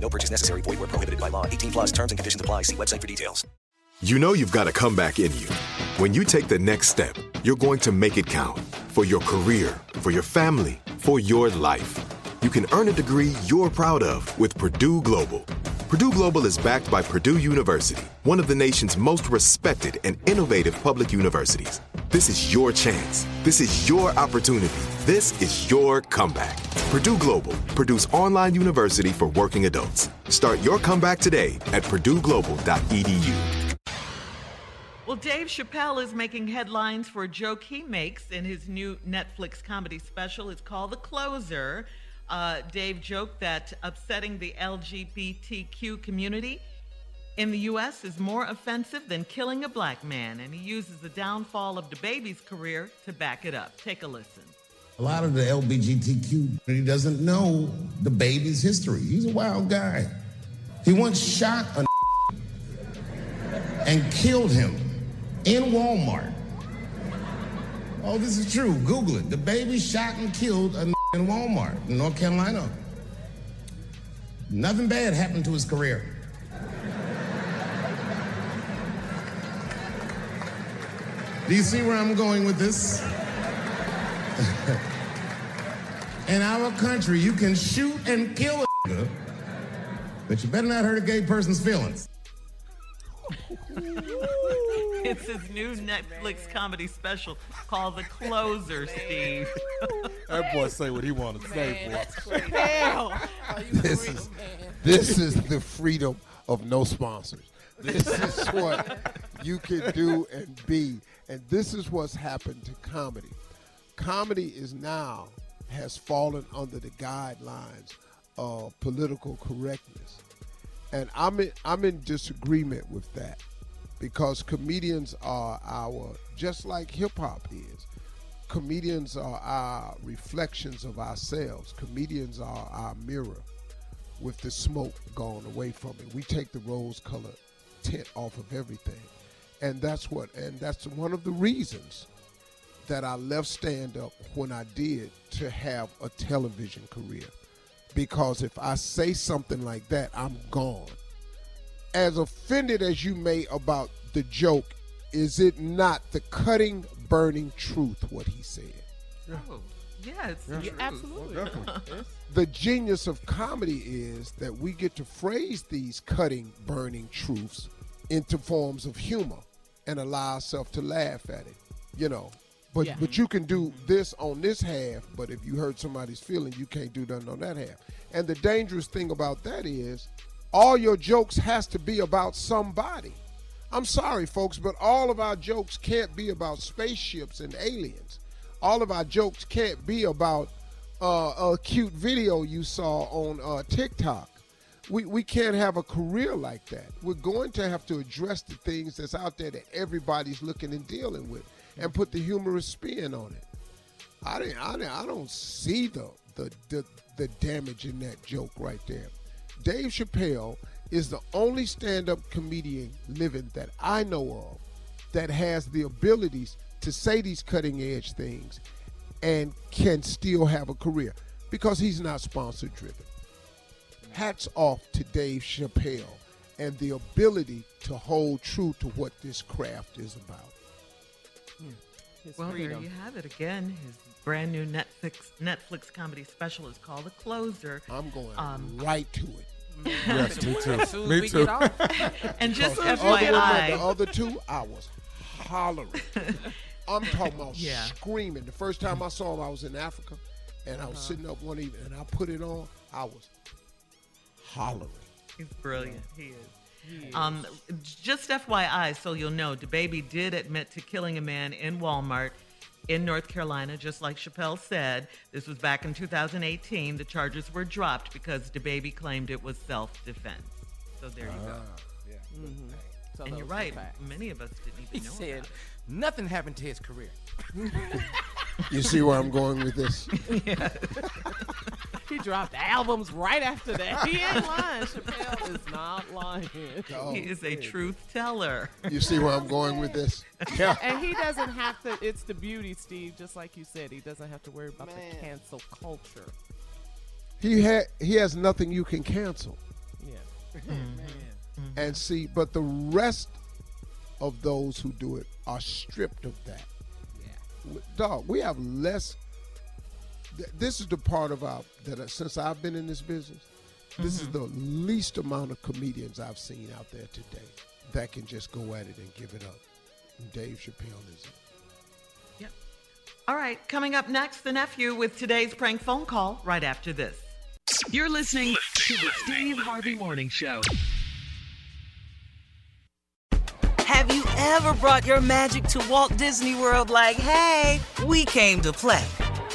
No purchase necessary. Void where prohibited by law. 18 plus terms and conditions apply. See website for details. You know you've got a comeback in you. When you take the next step, you're going to make it count for your career, for your family, for your life. You can earn a degree you're proud of with Purdue Global. Purdue Global is backed by Purdue University, one of the nation's most respected and innovative public universities. This is your chance. This is your opportunity. This is your comeback. Purdue Global, Purdue's online university for working adults. Start your comeback today at purdueglobal.edu. Well, Dave Chappelle is making headlines for a joke he makes in his new Netflix comedy special. It's called The Closer. Uh, Dave joked that upsetting the LGBTQ community in the U.S. is more offensive than killing a black man, and he uses the downfall of DaBaby's career to back it up. Take a listen. A lot of the LBGTQ, community doesn't know DaBaby's history. He's a wild guy. He once shot a and killed him in Walmart. Oh, this is true. Google it. DaBaby shot and killed a in Walmart in North Carolina. Nothing bad happened to his career. Do you see where I'm going with this? In our country, you can shoot and kill a nigga, but you better not hurt a gay person's feelings. It's his new Netflix comedy special called The Closer, Steve. That boy say what he want to say, boy. Hell. This is this is the freedom of no sponsors. This is what you can do and be, and this is what's happened to comedy. Comedy is now has fallen under the guidelines of political correctness, and I'm in, I'm in disagreement with that because comedians are our just like hip hop is. Comedians are our reflections of ourselves. Comedians are our mirror with the smoke gone away from it. We take the rose colored tint off of everything. And that's what and that's one of the reasons that I left stand up when I did to have a television career. Because if I say something like that, I'm gone as offended as you may about the joke, is it not the cutting, burning truth what he said? Oh, yes, Yeah. absolutely. The genius of comedy is that we get to phrase these cutting, burning truths into forms of humor and allow ourselves to laugh at it. You know. But Yeah. but you can do this on this half, but if you hurt somebody's feeling, you can't do nothing on that half. And the dangerous thing about that is all your jokes has to be about somebody. I'm sorry, folks, but all of our jokes can't be about spaceships and aliens. All of our jokes can't be about uh, a cute video you saw on uh, TikTok. We, we can't have a career like that. We're going to have to address the things that's out there that everybody's looking and dealing with and put the humorous spin on it. I didn't, I, didn't, I don't see the, the, the, the damage in that joke right there. Dave Chappelle is the only stand-up comedian living that I know of that has the abilities to say these cutting edge things and can still have a career because he's not sponsor driven. Hats off to Dave Chappelle and the ability to hold true to what this craft is about. Hmm. well, there you have it again. His brand new Netflix Netflix comedy special is called The Closer. I'm going um, right to it. Mm. Yes, me too. As soon as Me we too. get off. And just Because other than the other two, I was hollering. I'm talking about Yeah. screaming. The first time I saw him, I was in Africa, and I was uh-huh. sitting up one evening, and I put it on. I was hollering. he's brilliant. He is. Um, just FYI, so you'll know, DaBaby did admit to killing a man in Walmart in North Carolina, just like Chappelle said. This was back in 2018. The charges were dropped because DaBaby claimed it was self-defense. So there you go. So And you're right. facts. Many of us didn't He even know said about it. nothing happened to his career. You see where I'm going with this? He dropped albums right after that. He ain't lying. Chappelle is not lying. Oh, He is a truth teller. you see where I'm going with this? Yeah. And he doesn't have to. It's the beauty, Steve. Just like you said, he doesn't have to worry about the cancel culture. He had he has nothing you can cancel. Yeah. Mm-hmm. Mm-hmm. And see, but the rest of those who do it are stripped of that. Yeah. Dog, we have less. Th- This is the part of our that uh, since I've been in this business, this is the least amount of comedians I've seen out there today that can just go at it and give it up. And Dave Chappelle is it. Yep. All right, coming up next, the nephew with today's prank phone call right after this. You're listening to the Steve Harvey Morning Show. Have you ever brought your magic to Walt Disney World like, hey, we came to play?